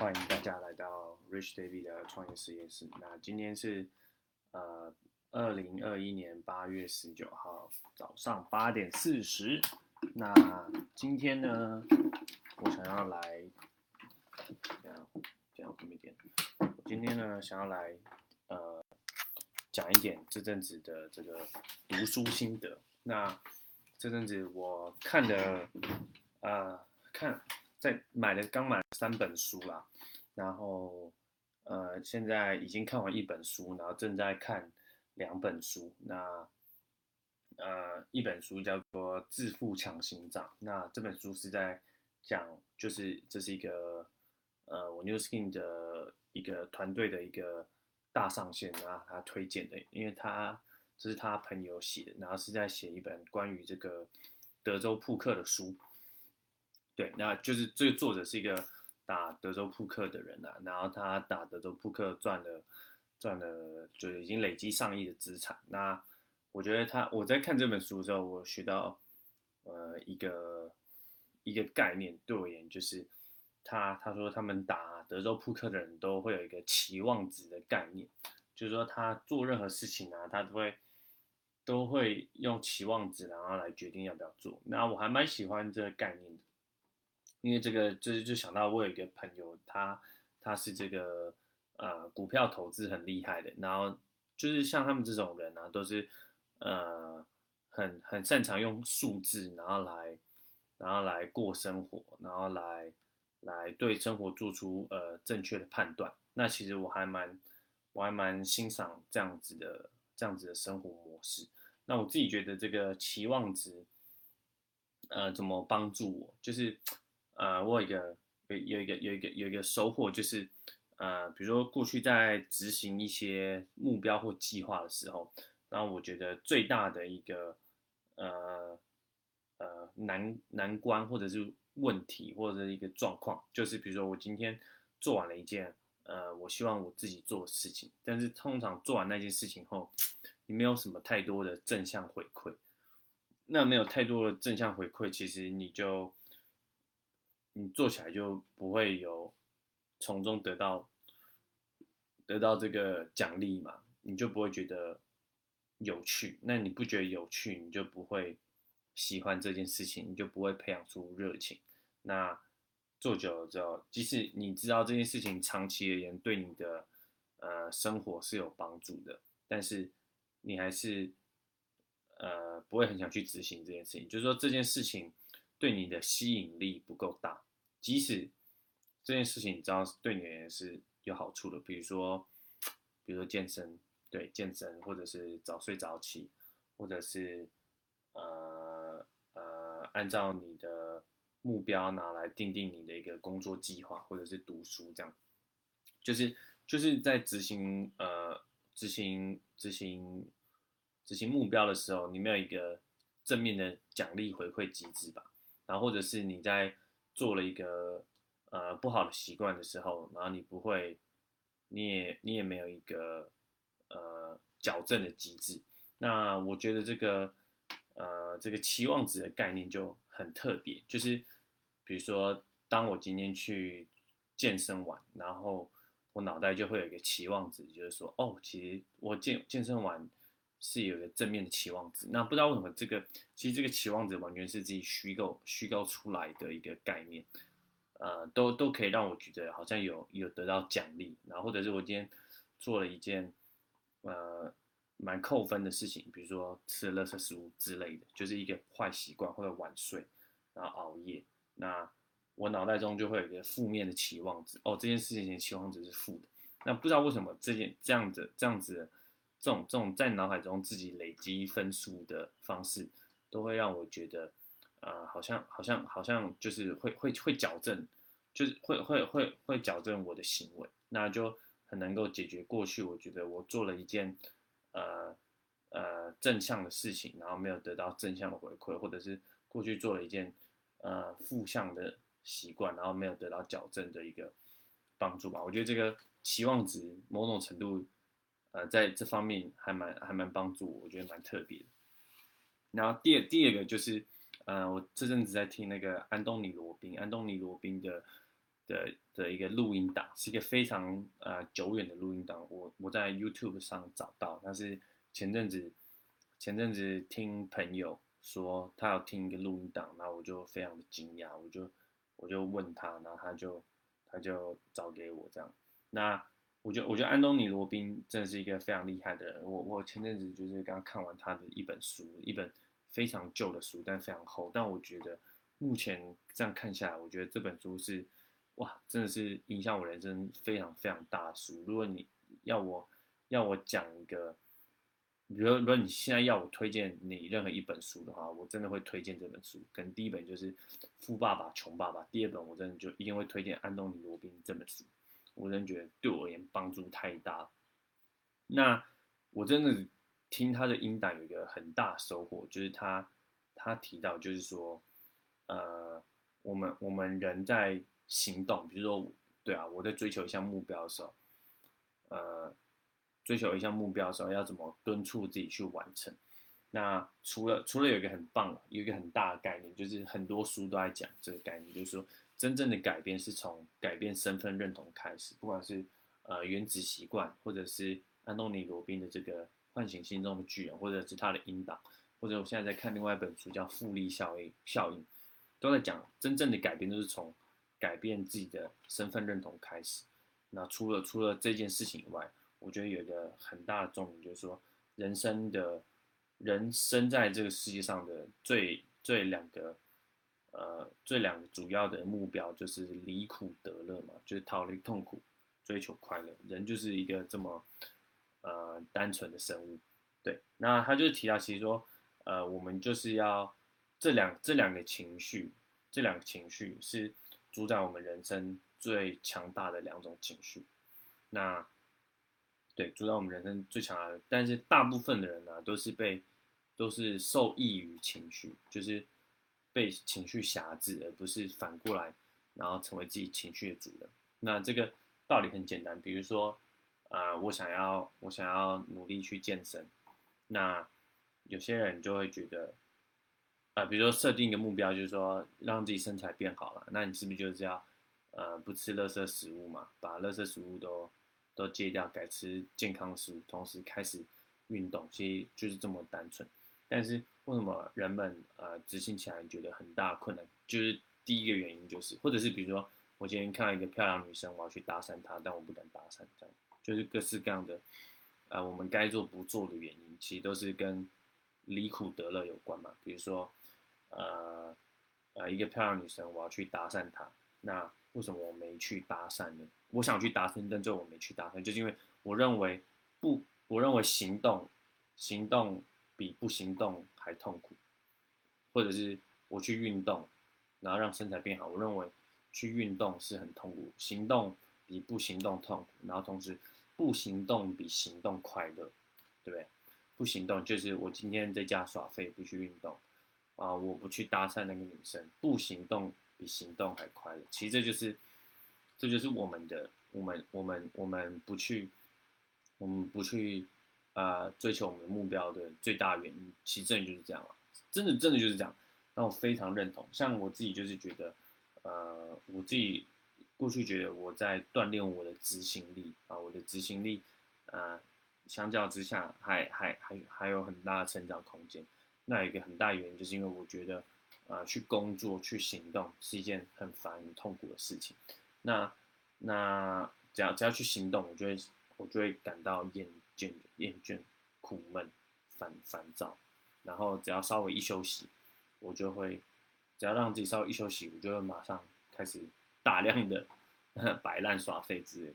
欢迎大家来到 Rich David 的创业实验室。那今天是呃二零二一年八月十九号早上八点四十。那今天呢，我想要来这样这样一点。今天呢，想要来呃讲一点这阵子的这个读书心得。那这阵子我看的呃看。在买了刚买了三本书啦，然后呃现在已经看完一本书，然后正在看两本书。那呃一本书叫做《致富强心脏》，那这本书是在讲，就是这是一个呃我 New Skin 的一个团队的一个大上线啊，他推荐的，因为他这是他朋友写的，然后是在写一本关于这个德州扑克的书。对，那就是这个作者是一个打德州扑克的人呐，然后他打德州扑克赚了赚了，就已经累积上亿的资产。那我觉得他我在看这本书的时候，我学到呃一个一个概念，对我而言就是他他说他们打德州扑克的人都会有一个期望值的概念，就是说他做任何事情啊，他都会都会用期望值，然后来决定要不要做。那我还蛮喜欢这个概念的。因为这个，就是就想到我有一个朋友，他他是这个呃股票投资很厉害的，然后就是像他们这种人啊，都是呃很很擅长用数字，然后来然后来过生活，然后来来对生活做出呃正确的判断。那其实我还蛮我还蛮欣赏这样子的这样子的生活模式。那我自己觉得这个期望值呃怎么帮助我，就是。呃，我有一个有有一个有一个有一个收获，就是呃，比如说过去在执行一些目标或计划的时候，然后我觉得最大的一个呃呃难难关或者是问题或者一个状况，就是比如说我今天做完了一件呃我希望我自己做的事情，但是通常做完那件事情后，你没有什么太多的正向回馈，那没有太多的正向回馈，其实你就。你做起来就不会有从中得到得到这个奖励嘛？你就不会觉得有趣。那你不觉得有趣，你就不会喜欢这件事情，你就不会培养出热情。那做久了之后，即使你知道这件事情长期而言对你的呃生活是有帮助的，但是你还是呃不会很想去执行这件事情。就是说这件事情。对你的吸引力不够大，即使这件事情你知道对你也是有好处的，比如说，比如说健身，对健身，或者是早睡早起，或者是呃呃按照你的目标拿来定定你的一个工作计划，或者是读书这样，就是就是在执行呃执行执行执行目标的时候，你没有一个正面的奖励回馈机制吧？然后或者是你在做了一个呃不好的习惯的时候，然后你不会，你也你也没有一个呃矫正的机制。那我觉得这个呃这个期望值的概念就很特别，就是比如说当我今天去健身完，然后我脑袋就会有一个期望值，就是说哦，其实我健健身完。是有一个正面的期望值，那不知道为什么这个，其实这个期望值完全是自己虚构虚构出来的一个概念，呃，都都可以让我觉得好像有有得到奖励，然后或者是我今天做了一件呃蛮扣分的事情，比如说吃了垃圾食物之类的，就是一个坏习惯或者晚睡，然后熬夜，那我脑袋中就会有一个负面的期望值，哦，这件事情的期望值是负的，那不知道为什么这件这样子这样子。这种这种在脑海中自己累积分数的方式，都会让我觉得，呃，好像好像好像就是会会会矫正，就是会会会会矫正我的行为，那就很能够解决过去我觉得我做了一件，呃呃正向的事情，然后没有得到正向的回馈，或者是过去做了一件呃负向的习惯，然后没有得到矫正的一个帮助吧。我觉得这个期望值某种程度。呃，在这方面还蛮还蛮帮助我，我觉得蛮特别的。然后第二第二个就是，呃，我这阵子在听那个安东尼罗宾，安东尼罗宾的的的一个录音档，是一个非常呃久远的录音档。我我在 YouTube 上找到，但是前阵子前阵子听朋友说他要听一个录音档，那我就非常的惊讶，我就我就问他，然后他就他就找给我这样。那我觉得我觉得安东尼罗宾真的是一个非常厉害的人。我我前阵子就是刚看完他的一本书，一本非常旧的书，但非常厚，但我觉得。目前这样看下来，我觉得这本书是，哇，真的是影响我人生非常非常大的书。如果你要我要我讲一个，比如如果你现在要我推荐你任何一本书的话，我真的会推荐这本书。可能第一本就是《富爸爸穷爸爸》，第二本我真的就一定会推荐安东尼罗宾这本书。我真的觉得对我而言帮助太大。那我真的听他的音档有一个很大收获，就是他他提到就是说。呃，我们我们人在行动，比如说，对啊，我在追求一项目标的时候，呃，追求一项目标的时候，要怎么敦促自己去完成？那除了除了有一个很棒，有一个很大的概念，就是很多书都在讲这个概念，就是说，真正的改变是从改变身份认同开始，不管是呃原子习惯，或者是安东尼罗宾的这个唤醒心中的巨人，或者是他的引导，或者我现在在看另外一本书叫复利效应效应。都在讲真正的改变，都是从改变自己的身份认同开始。那除了除了这件事情以外，我觉得有一个很大的重点，就是说人生的，人生在这个世界上的最最两个，呃，最两个主要的目标就是离苦得乐嘛，就是逃离痛苦，追求快乐。人就是一个这么呃单纯的生物。对，那他就提到，其实说，呃，我们就是要。这两这两个情绪，这两个情绪是主宰我们人生最强大的两种情绪。那对，主宰我们人生最强大的，但是大部分的人呢，都是被都是受益于情绪，就是被情绪辖制，而不是反过来，然后成为自己情绪的主人。那这个道理很简单，比如说，啊，我想要我想要努力去健身，那有些人就会觉得。啊，比如说设定一个目标，就是说让自己身材变好了，那你是不是就是要，呃，不吃垃圾食物嘛，把垃圾食物都都戒掉，改吃健康食物，同时开始运动，其实就是这么单纯。但是为什么人们呃执行起来觉得很大困难？就是第一个原因就是，或者是比如说我今天看到一个漂亮女生，我要去搭讪她，但我不敢搭讪，这样就是各式各样的，呃，我们该做不做的原因，其实都是跟离苦得乐有关嘛，比如说。呃，呃，一个漂亮女生，我要去搭讪她。那为什么我没去搭讪呢？我想去搭讪，但最后我没去搭讪，就是因为我认为不，我认为行动，行动比不行动还痛苦。或者是我去运动，然后让身材变好，我认为去运动是很痛苦。行动比不行动痛苦，然后同时不行动比行动快乐，对不对？不行动就是我今天在家耍废，不去运动。啊！我不去搭讪那个女生，不行动比行动还快乐。其实这就是，这就是我们的，我们我们我们不去，我们不去，呃，追求我们的目标的最大原因，其实真的就是这样了。真的真的就是这样。那我非常认同。像我自己就是觉得，呃，我自己过去觉得我在锻炼我的执行力啊，我的执行力，呃，相较之下还还还还有很大的成长空间。那有一个很大原因，就是因为我觉得，呃，去工作、去行动是一件很烦、很痛苦的事情。那那只要只要去行动，我就会我就会感到厌厌倦、苦闷、烦烦躁。然后只要稍微一休息，我就会只要让自己稍微一休息，我就会马上开始大量的 摆烂耍废之类。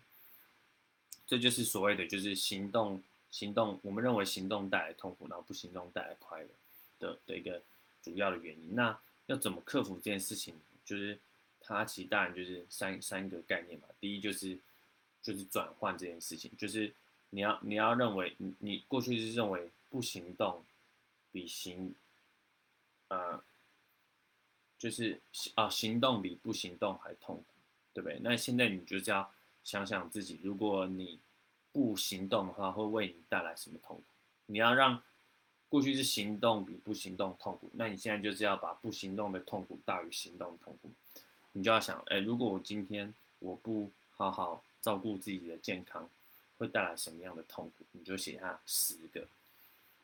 这就是所谓的，就是行动行动，我们认为行动带来痛苦，然后不行动带来快乐。的的一个主要的原因，那要怎么克服这件事情？就是它其实当然就是三三个概念嘛。第一就是就是转换这件事情，就是你要你要认为你你过去是认为不行动比行呃就是啊行动比不行动还痛苦，对不对？那现在你就是要想想自己，如果你不行动的话，会为你带来什么痛苦？你要让。过去是行动比不行动痛苦，那你现在就是要把不行动的痛苦大于行动的痛苦。你就要想，哎，如果我今天我不好好照顾自己的健康，会带来什么样的痛苦？你就写下十个。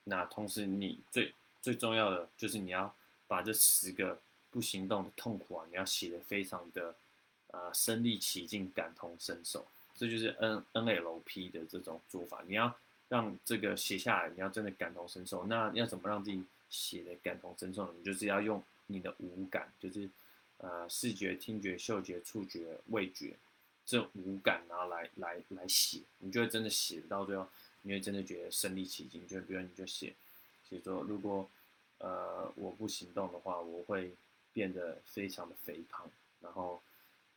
那同时，你最最重要的就是你要把这十个不行动的痛苦啊，你要写的非常的呃身临其境、感同身受。这就是 N N L P 的这种做法。你要让这个写下来，你要真的感同身受。那要怎么让自己写的感同身受呢？你就是要用你的五感，就是呃视觉、听觉、嗅觉、触觉、味觉这五感，然后来来来写，你就会真的写到最后。你会真的觉得身临其境，就比如你就写，写说如果呃我不行动的话，我会变得非常的肥胖，然后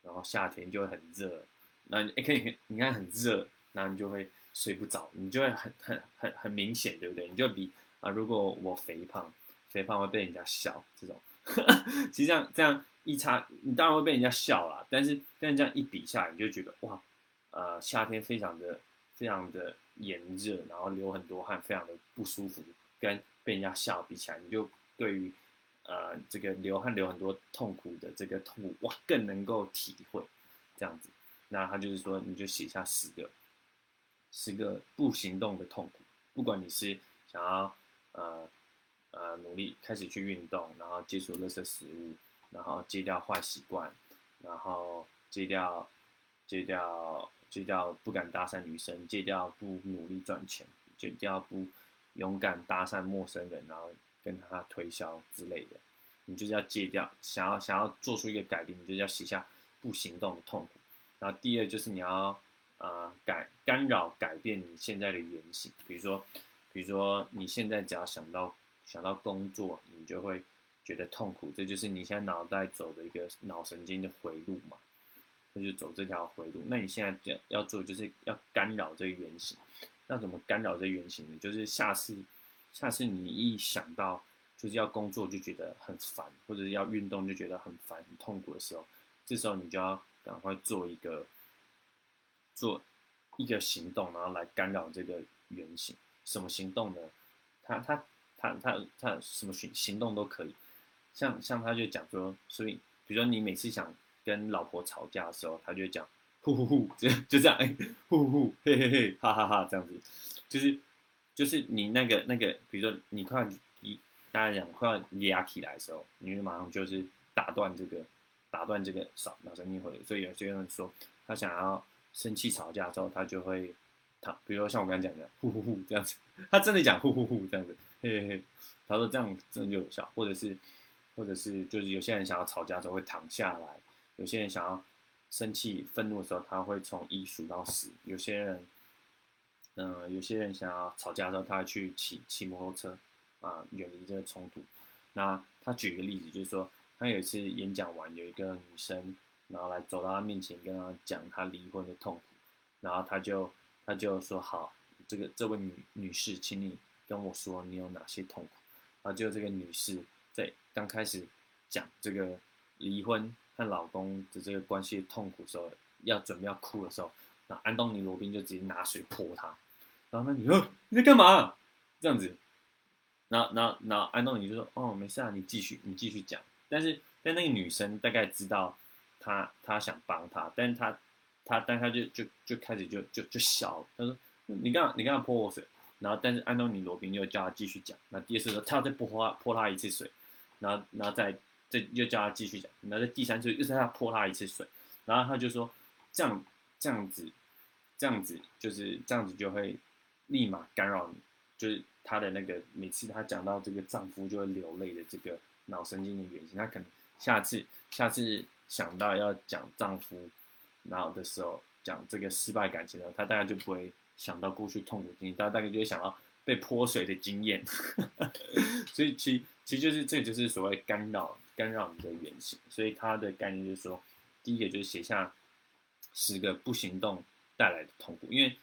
然后夏天就会很热，那你可以你看很热，那你就会睡不着，你就会很很很很明显，对不对？你就比啊如果我肥胖，肥胖会被人家笑这种，其实这样这样一差，你当然会被人家笑啦，但是但这样一比下来，你就觉得哇，呃夏天非常的非常的。炎热，然后流很多汗，非常的不舒服，跟被人家笑比起来，你就对于呃这个流汗流很多痛苦的这个痛苦哇，更能够体会这样子。那他就是说，你就写下十个十个不行动的痛苦，不管你是想要呃呃努力开始去运动，然后接触垃圾食物，然后戒掉坏习惯，然后戒掉戒掉。戒掉不敢搭讪女生，戒掉不努力赚钱，戒掉不勇敢搭讪陌生人，然后跟他推销之类的。你就是要戒掉，想要想要做出一个改变，你就要写下不行动的痛苦。然后第二就是你要呃改干扰改变你现在的原型，比如说比如说你现在只要想到想到工作，你就会觉得痛苦，这就是你现在脑袋走的一个脑神经的回路嘛。那就走这条回路。那你现在要要做，就是要干扰这个原型。那怎么干扰这个原型呢？就是下次，下次你一想到就是要工作就觉得很烦，或者要运动就觉得很烦、很痛苦的时候，这时候你就要赶快做一个做一个行动，然后来干扰这个原型。什么行动呢？他他他他他什么行行动都可以。像像他就讲说，所以比如说你每次想。跟老婆吵架的时候，他就讲呼呼呼，就就这样，哎，呼呼呼，嘿嘿嘿，哈哈哈，这样子，就是就是你那个那个，比如说你快一大家讲快要压起来的时候，你就马上就是打断这个打断这个少脑神经回路。所以有些人说他想要生气吵架之后，他就会他，比如说像我刚刚讲的呼呼呼这样子，他真的讲呼呼呼这样子，嘿嘿嘿，他说这样真的就有效，或者是或者是就是有些人想要吵架的时候会躺下来。有些人想要生气、愤怒的时候，他会从一数到十。有些人，嗯，有些人想要吵架的时候，他会去骑骑摩托车，啊，远离这个冲突。那他举一个例子，就是说，他有一次演讲完，有一个女生，然后来走到他面前，跟他讲他离婚的痛苦。然后他就他就说：“好，这个这位女女士，请你跟我说你有哪些痛苦。”然后就这个女士在刚开始讲这个离婚。和老公的这个关系痛苦时候，要准备要哭的时候，那安东尼罗宾就直接拿水泼他，然后那女说你在干嘛？这样子，然后然后然后安东尼就说哦没事啊，你继续你继续讲。但是但那个女生大概知道他他想帮他，但是他他但他就就就开始就就就笑，他说你干你干嘛泼我水？然后但是安东尼罗宾又叫他继续讲。那第二次说他要再泼他泼他一次水，然后然后再。再又叫他继续讲，然后在第三次又是他泼他一次水，然后他就说这样这样子这样子就是这样子就会立马干扰你，就是他的那个每次他讲到这个丈夫就会流泪的这个脑神经的原型，他可能下次下次想到要讲丈夫然后的时候讲这个失败感情的时候，他大概就不会想到过去痛苦经历，他大概就会想到被泼水的经验，所以其其实就是这就是所谓干扰。干扰你的原型，所以它的概念就是说，第一个就是写下十个不行动带来的痛苦，因为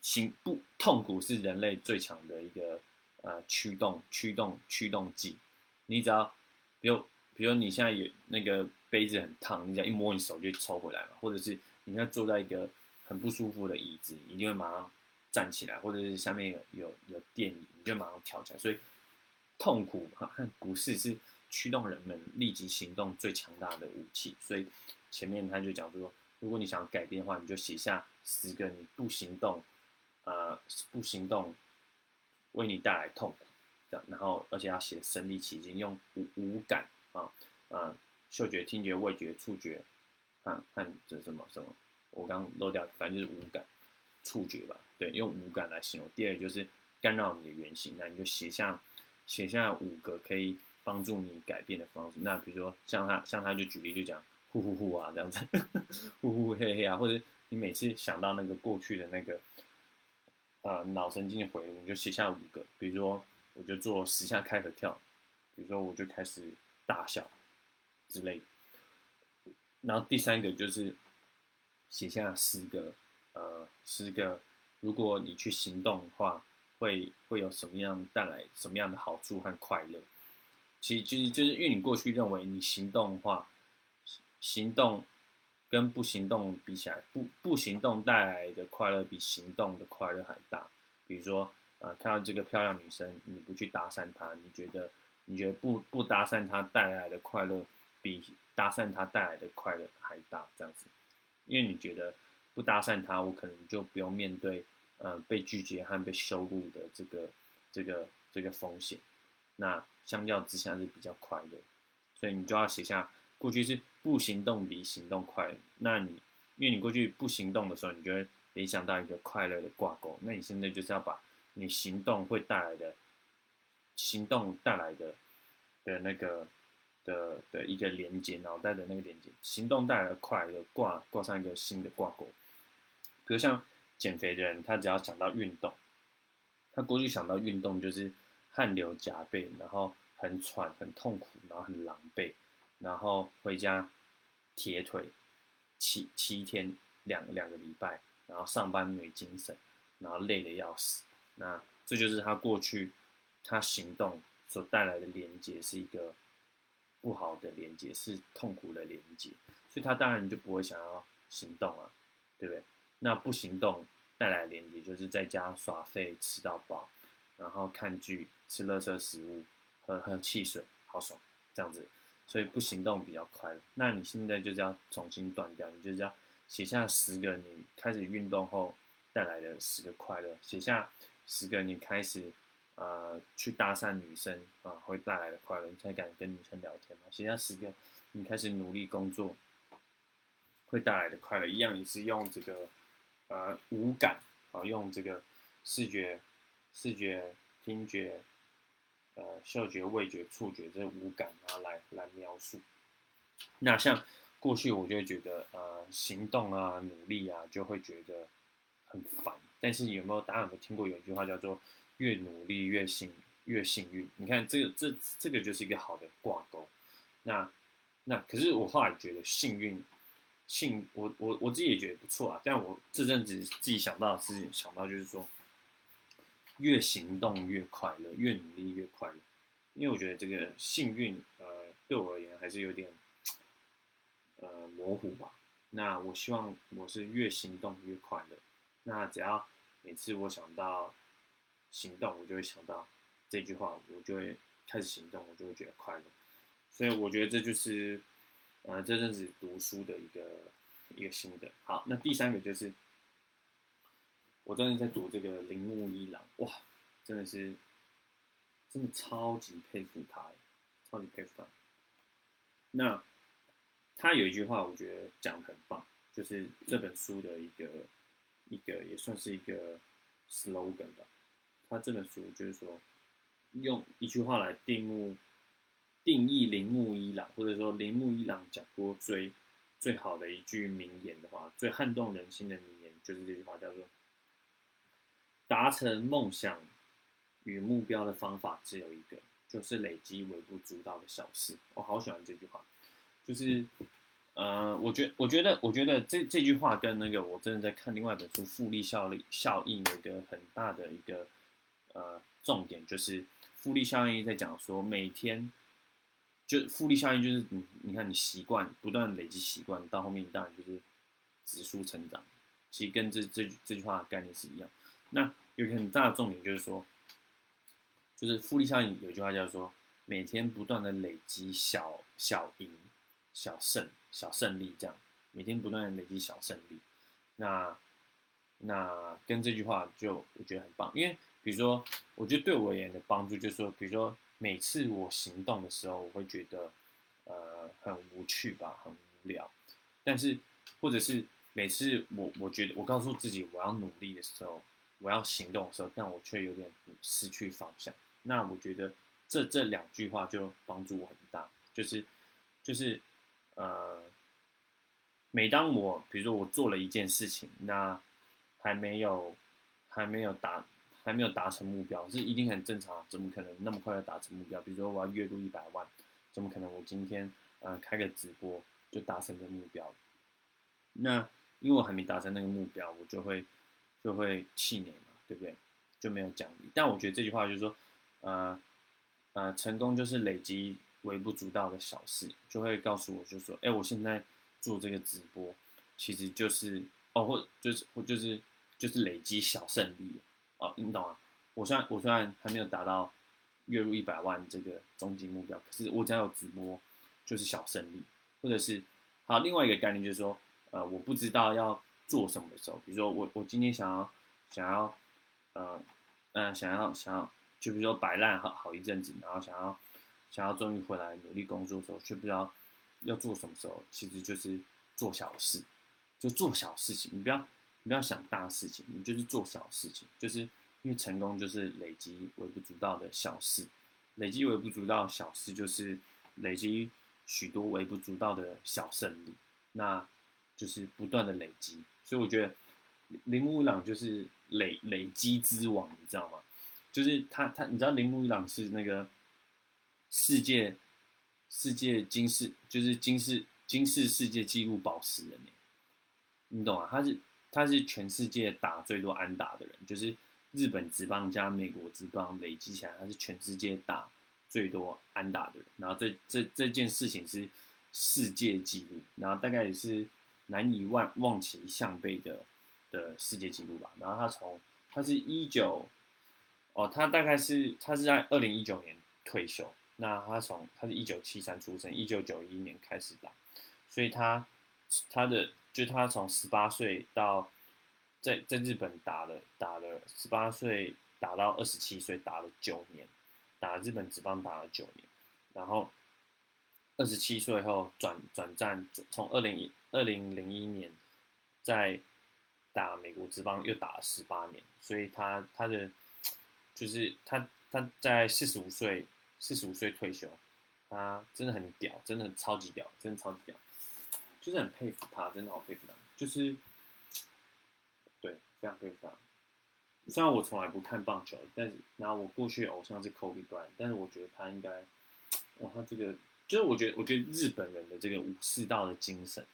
行不痛苦是人类最强的一个呃驱动驱动驱动剂。你只要，比如比如你现在有那个杯子很烫，你只要一摸你手就抽回来嘛，或者是你现在坐在一个很不舒服的椅子，你一定会马上站起来，或者是下面有有有电，你就马上跳起来。所以痛苦和 不是是。驱动人们立即行动最强大的武器，所以前面他就讲说，如果你想改变的话，你就写下十个你不行动，呃，不行动为你带来痛苦，这样，然后而且要写身临其境，用五五感啊，呃，嗅觉、听觉、味觉、触觉，看看这什么什么，我刚漏掉，反正就是五感，触觉吧，对，用五感来形容。第二就是干扰你的原型，那你就写下写下五个可以帮助你改变的方式。那比如说像他像他就举例就讲。呼呼呼啊，这样子，呼呼嘿嘿啊，或者你每次想到那个过去的那个，呃，脑神经回路，你就写下五个，比如说我就做十下开合跳，比如说我就开始大笑之类，然后第三个就是写下十个，呃，十个，如果你去行动的话，会会有什么样带来什么样的好处和快乐？其实其实就是因为你过去认为你行动的话。行动跟不行动比起来，不不行动带来的快乐比行动的快乐还大。比如说，呃，看到这个漂亮女生，你不去搭讪她，你觉得你觉得不不搭讪她带来的快乐比搭讪她带来的快乐还大，这样子，因为你觉得不搭讪她，我可能就不用面对呃被拒绝和被羞辱的这个这个这个风险。那相较之下是比较快的，所以你就要写下。过去是不行动比行动快，那你因为你过去不行动的时候，你就会联想到一个快乐的挂钩，那你现在就是要把你行动会带来的，行动带来的的那个的的一个连接，脑袋的那个连接，行动带来的快乐挂挂上一个新的挂钩。比如像减肥的人，他只要想到运动，他过去想到运动就是汗流浃背，然后很喘、很痛苦，然后很狼狈。然后回家，铁腿，七七天两两个礼拜，然后上班没精神，然后累得要死。那这就是他过去他行动所带来的连接，是一个不好的连接，是痛苦的连接，所以他当然就不会想要行动啊，对不对？那不行动带来连接，就是在家耍废吃到饱，然后看剧吃垃圾食物，喝喝汽水，好爽，这样子。所以不行动比较快乐那你现在就是要重新断掉，你就是要写下十个你开始运动后带来的十个快乐，写下十个你开始呃去搭讪女生啊会带来的快乐，你才敢跟女生聊天嘛。写下十个你开始努力工作会带来的快乐，一样也是用这个呃五感啊，用这个视觉、视觉、听觉。呃，嗅觉、味觉、触觉这五感，啊来来描述。那像过去，我就会觉得，呃，行动啊、努力啊，就会觉得很烦。但是有没有大家有没有听过有一句话叫做“越努力越幸越幸运”？你看这个这这个就是一个好的挂钩。那那可是我后来觉得幸运幸，我我我自己也觉得不错啊。但我这阵子自己想到的事情想到就是说。越行动越快乐，越努力越快乐。因为我觉得这个幸运，呃，对我而言还是有点，呃，模糊吧。那我希望我是越行动越快乐。那只要每次我想到行动，我就会想到这句话，我就会开始行动，我就会觉得快乐。所以我觉得这就是，呃，这阵子读书的一个一个心得。好，那第三个就是。我真的在读这个铃木一郎，哇，真的是，真的超级佩服他，超级佩服他。那他有一句话，我觉得讲的很棒，就是这本书的一个一个也算是一个 slogan 吧。他这本书就是说，用一句话来定目定义铃木一郎，或者说铃木一郎讲过最最好的一句名言的话，最撼动人心的名言，就是这句话，叫做。达成梦想与目标的方法只有一个，就是累积微不足道的小事。我好喜欢这句话，就是，呃，我觉我觉得我觉得这这句话跟那个我真的在看另外一本书《复利效力效应》有一个很大的一个呃重点，就是复利效应在讲说每天就复利效应就是你你看你习惯不断累积习惯，到后面当然就是指数成长，其实跟这这这句话的概念是一样。那有一个很大的重点就是说，就是复利效应。有句话叫做“每天不断的累积小小赢、小胜、小胜利”这样。每天不断的累积小胜利。那那跟这句话就我觉得很棒，因为比如说，我觉得对我而言的帮助就是说，比如说每次我行动的时候，我会觉得呃很无趣吧，很无聊。但是或者是每次我我觉得我告诉自己我要努力的时候，我要行动的时候，但我却有点失去方向。那我觉得这这两句话就帮助我很大，就是就是呃，每当我比如说我做了一件事情，那还没有还没有达还没有达成目标，是一定很正常，怎么可能那么快就达成目标？比如说我要月入一百万，怎么可能我今天呃开个直播就达成这目标？那因为我还没达成那个目标，我就会就会气馁嘛，对不对？就没有奖励。但我觉得这句话就是说。呃，呃，成功就是累积微不足道的小事，就会告诉我，就说，哎，我现在做这个直播，其实就是哦，或就是或就是就是累积小胜利，哦，你懂啊？我虽然我虽然还没有达到月入一百万这个终极目标，可是我只要有直播，就是小胜利，或者是好，另外一个概念就是说，呃，我不知道要做什么的时候，比如说我我今天想要想要，呃，嗯，想要想要。就比如说摆烂好好一阵子，然后想要想要终于回来努力工作的时候，却不知道要做什么时候，其实就是做小事，就做小事情。你不要你不要想大事情，你就是做小事情。就是因为成功就是累积微不足道的小事，累积微不足道小事就是累积许多微不足道的小胜利，那就是不断的累积。所以我觉得铃木一朗就是累累积之王，你知道吗？就是他，他你知道铃木一朗是那个世界世界金世，就是金世金世世界纪录保持人你懂啊？他是他是全世界打最多安打的人，就是日本职棒加美国职棒累积起来，他是全世界打最多安打的人。然后这这这件事情是世界纪录，然后大概也是难以望望其项背的的世界纪录吧。然后他从他是一九。哦，他大概是他是在二零一九年退休，那他从他是一九七三出生，一九九一年开始打，所以他他的就他从十八岁到在在日本打了打了十八岁打到二十七岁打了九年，打日本职棒打了九年，然后二十七岁后转转战从二零二零零一年在打美国职棒又打了十八年，所以他他的。就是他，他在四十五岁，四十五岁退休，他真的很屌，真的超级屌，真的超级屌，就是很佩服他，真的好佩服他，就是，对，非常佩服他。虽然我从来不看棒球，但是然后我过去偶像是 Kobe Bryant，但是我觉得他应该，哇，他这个就是我觉得，我觉得日本人的这个武士道的精神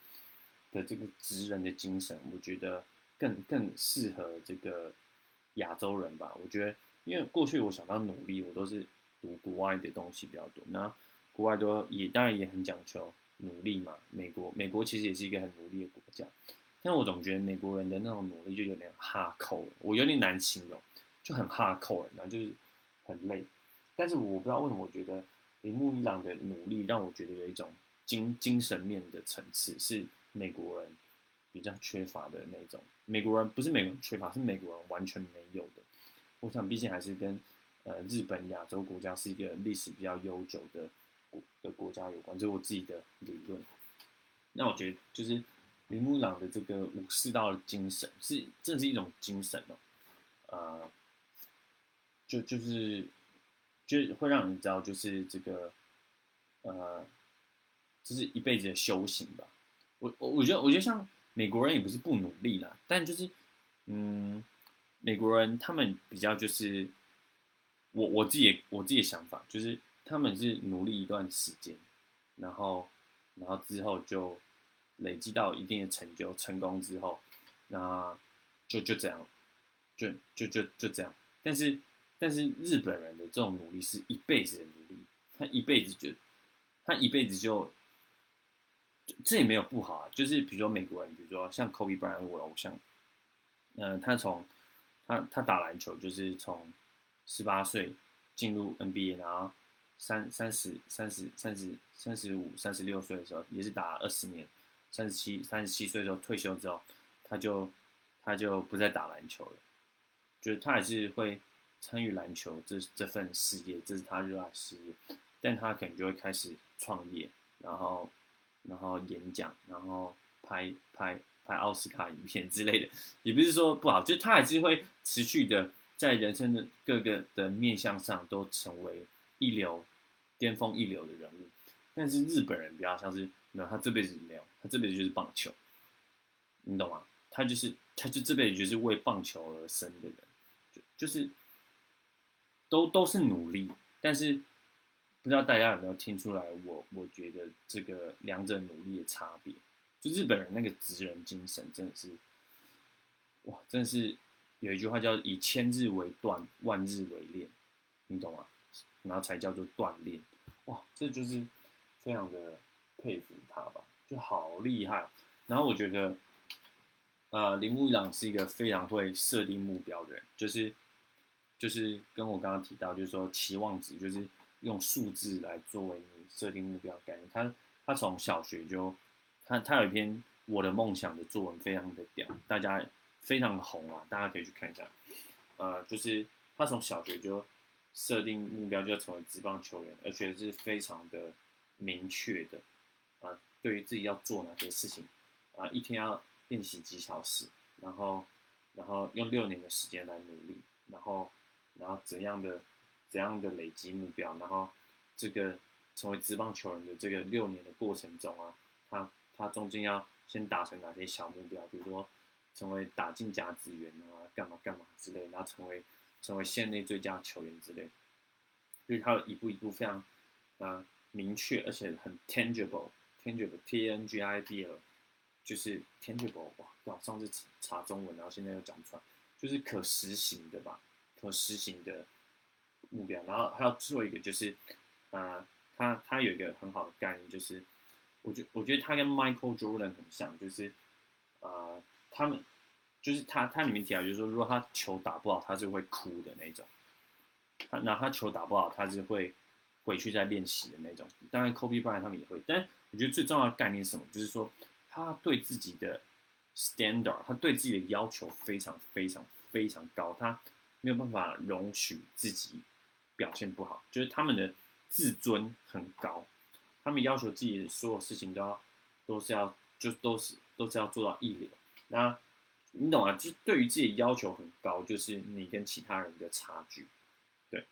的这个职人的精神，我觉得更更适合这个亚洲人吧，我觉得。因为过去我想到努力，我都是读国外的东西比较多。那国外都也当然也很讲求努力嘛。美国美国其实也是一个很努力的国家，但我总觉得美国人的那种努力就有点哈扣，我有点难形容，就很哈扣，然后就是很累。但是我不知道为什么，我觉得铃木一朗的努力让我觉得有一种精精神面的层次是美国人比较缺乏的那种。美国人不是美国人缺乏，是美国人完全没有的。我想，毕竟还是跟呃日本、亚洲国家是一个历史比较悠久的的国家有关，这是我自己的理论。那我觉得，就是铃木朗的这个武士道的精神，是这是一种精神哦，呃，就就是就会让人知道，就是这个呃，就是一辈子的修行吧。我我我觉得，我觉得像美国人也不是不努力啦，但就是嗯。美国人他们比较就是我我自己我自己的想法就是他们是努力一段时间，然后然后之后就累积到一定的成就成功之后，那就就这样，就就就就这样。但是但是日本人的这种努力是一辈子的努力，他一辈子就他一辈子就这也没有不好啊。就是比如说美国人，比如说像 Kobe Bryant 我偶像，嗯，他从他他打篮球就是从十八岁进入 NBA，然后三三十三十三十三十五三十六岁的时候也是打二十年，三十七三十七岁的时候退休之后，他就他就不再打篮球了，就是他还是会参与篮球这这份事业，这是他热爱事业，但他可能就会开始创业，然后然后演讲，然后拍拍拍奥斯卡影片之类的，也不是说不好，就是他还是会持续的在人生的各个的面向上都成为一流、巅峰一流的人物。但是日本人比较像是没有，他这辈子没有，他这辈子就是棒球，你懂吗？他就是他就这辈子就是为棒球而生的人，就就是都都是努力，但是不知道大家有没有听出来？我我觉得这个两者努力的差别，就日本人那个职人精神真的是，哇，真的是有一句话叫以千日为锻，万日为练，你懂吗？然后才叫做锻炼，哇，这就是。非常的佩服他吧，就好厉害。然后我觉得，呃，铃木朗是一个非常会设定目标的人，就是就是跟我刚刚提到，就是说期望值，就是用数字来作为你设定目标概念。他他从小学就，他他有一篇我的梦想的作文，非常的屌，大家非常的红啊，大家可以去看一下。呃，就是他从小学就设定目标，就要成为职棒球员，而且是非常的。明确的，啊，对于自己要做哪些事情，啊，一天要练习几小时，然后，然后用六年的时间来努力，然后，然后怎样的，怎样的累积目标，然后，这个成为职棒球员的这个六年的过程中啊，他他中间要先达成哪些小目标，比如说成为打进甲子园啊，干嘛干嘛之类，然后成为成为县内最佳球员之类，就是他一步一步非常，啊。明确而且很 tangible，tangible，t n g i b l，就是 tangible 哇！哇，上次查中文，然后现在又讲出来，就是可实行的吧？可实行的目标。然后还要做一个，就是啊，他他有一个很好的概念，就是我觉我觉得他跟 Michael Jordan 很像，就是啊，他们就是他他里面提到，就是说如果他球打不好，他是会哭的那种。他那他球打不好，他是会。回去再练习的那种，当然 Kobe Bryant 他们也会，但我觉得最重要的概念是什么？就是说他对自己的 standard，他对自己的要求非常非常非常高，他没有办法容许自己表现不好，就是他们的自尊很高，他们要求自己的所有事情都要都是要就都是都是要做到一流。那你懂啊？就对于自己要求很高，就是你跟其他人的差距。对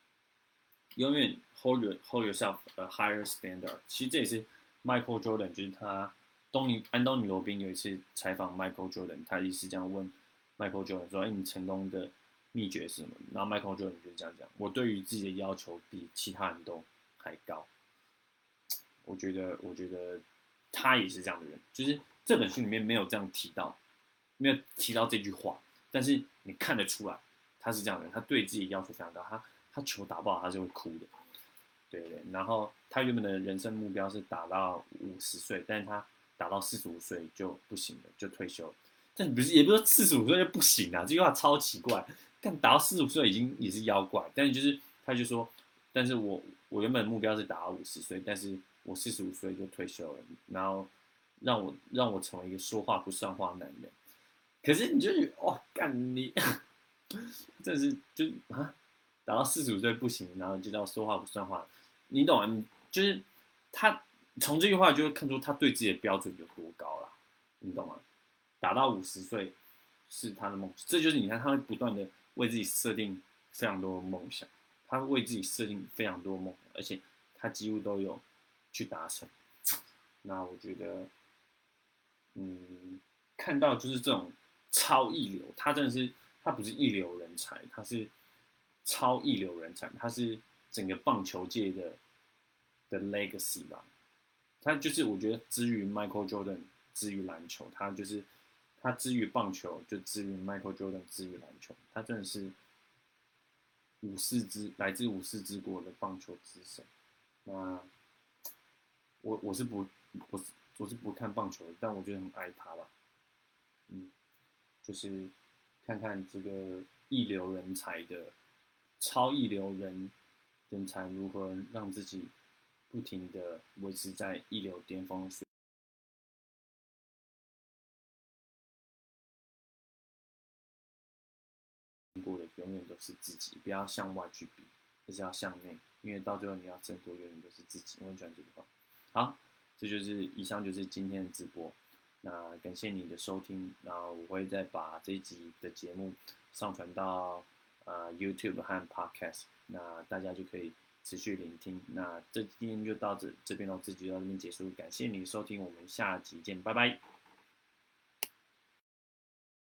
永远 hold your hold yourself a higher standard。其实这也是 Michael Jordan，就是他东尼安东尼罗宾有一次采访 Michael Jordan，他也是这样问 Michael Jordan 说：“哎，你成功的秘诀是什么？”然后 Michael Jordan 就是这样讲：“我对于自己的要求比其他人都还高。”我觉得，我觉得他也是这样的人。就是这本书里面没有这样提到，没有提到这句话，但是你看得出来他是这样的，他对自己要求非常高，他。他球打不好，他是会哭的，对对。然后他原本的人生目标是打到五十岁，但是他打到四十五岁就不行了，就退休。但不是，也不是四十五岁就不行啊，这句话超奇怪。但打到四十五岁已经也是妖怪，但是就是他就说，但是我我原本目标是打到五十岁，但是我四十五岁就退休了，然后让我让我成为一个说话不算话男人。可是你就是哇，干你，真是就啊。打到四十五岁不行，然后就叫说话不算话，你懂啊？就是他从这句话就会看出他对自己的标准有多高了，你懂吗？打到五十岁是他的梦，这就是你看他会不断的为自己设定非常多的梦想，他为自己设定非常多梦，而且他几乎都有去达成。那我觉得，嗯，看到就是这种超一流，他真的是他不是一流人才，他是。超一流人才，他是整个棒球界的的 legacy 吧。他就是我觉得，之于 Michael Jordan，之于篮球，他就是他之于棒球，就之于 Michael Jordan，之于篮球，他真的是五四之来自五四之国的棒球之神。那我我是不我是我是不看棒球的，但我觉得很爱他吧。嗯，就是看看这个一流人才的超一流人人才如何让自己不停的维持在一流巅峰水。过的永远都是自己，不要向外去比，而是要向内，因为到最后你要挣脱，永远都是自己。我很喜欢这句话。好，这就是以上就是今天的直播。那感谢你的收听，那我会再把这一集的节目上传到啊 YouTube 和 Podcast，那大家就可以持续聆听。那这今天就到这这边喽，这集到这边结束，感谢你收听，我们下集见，拜拜。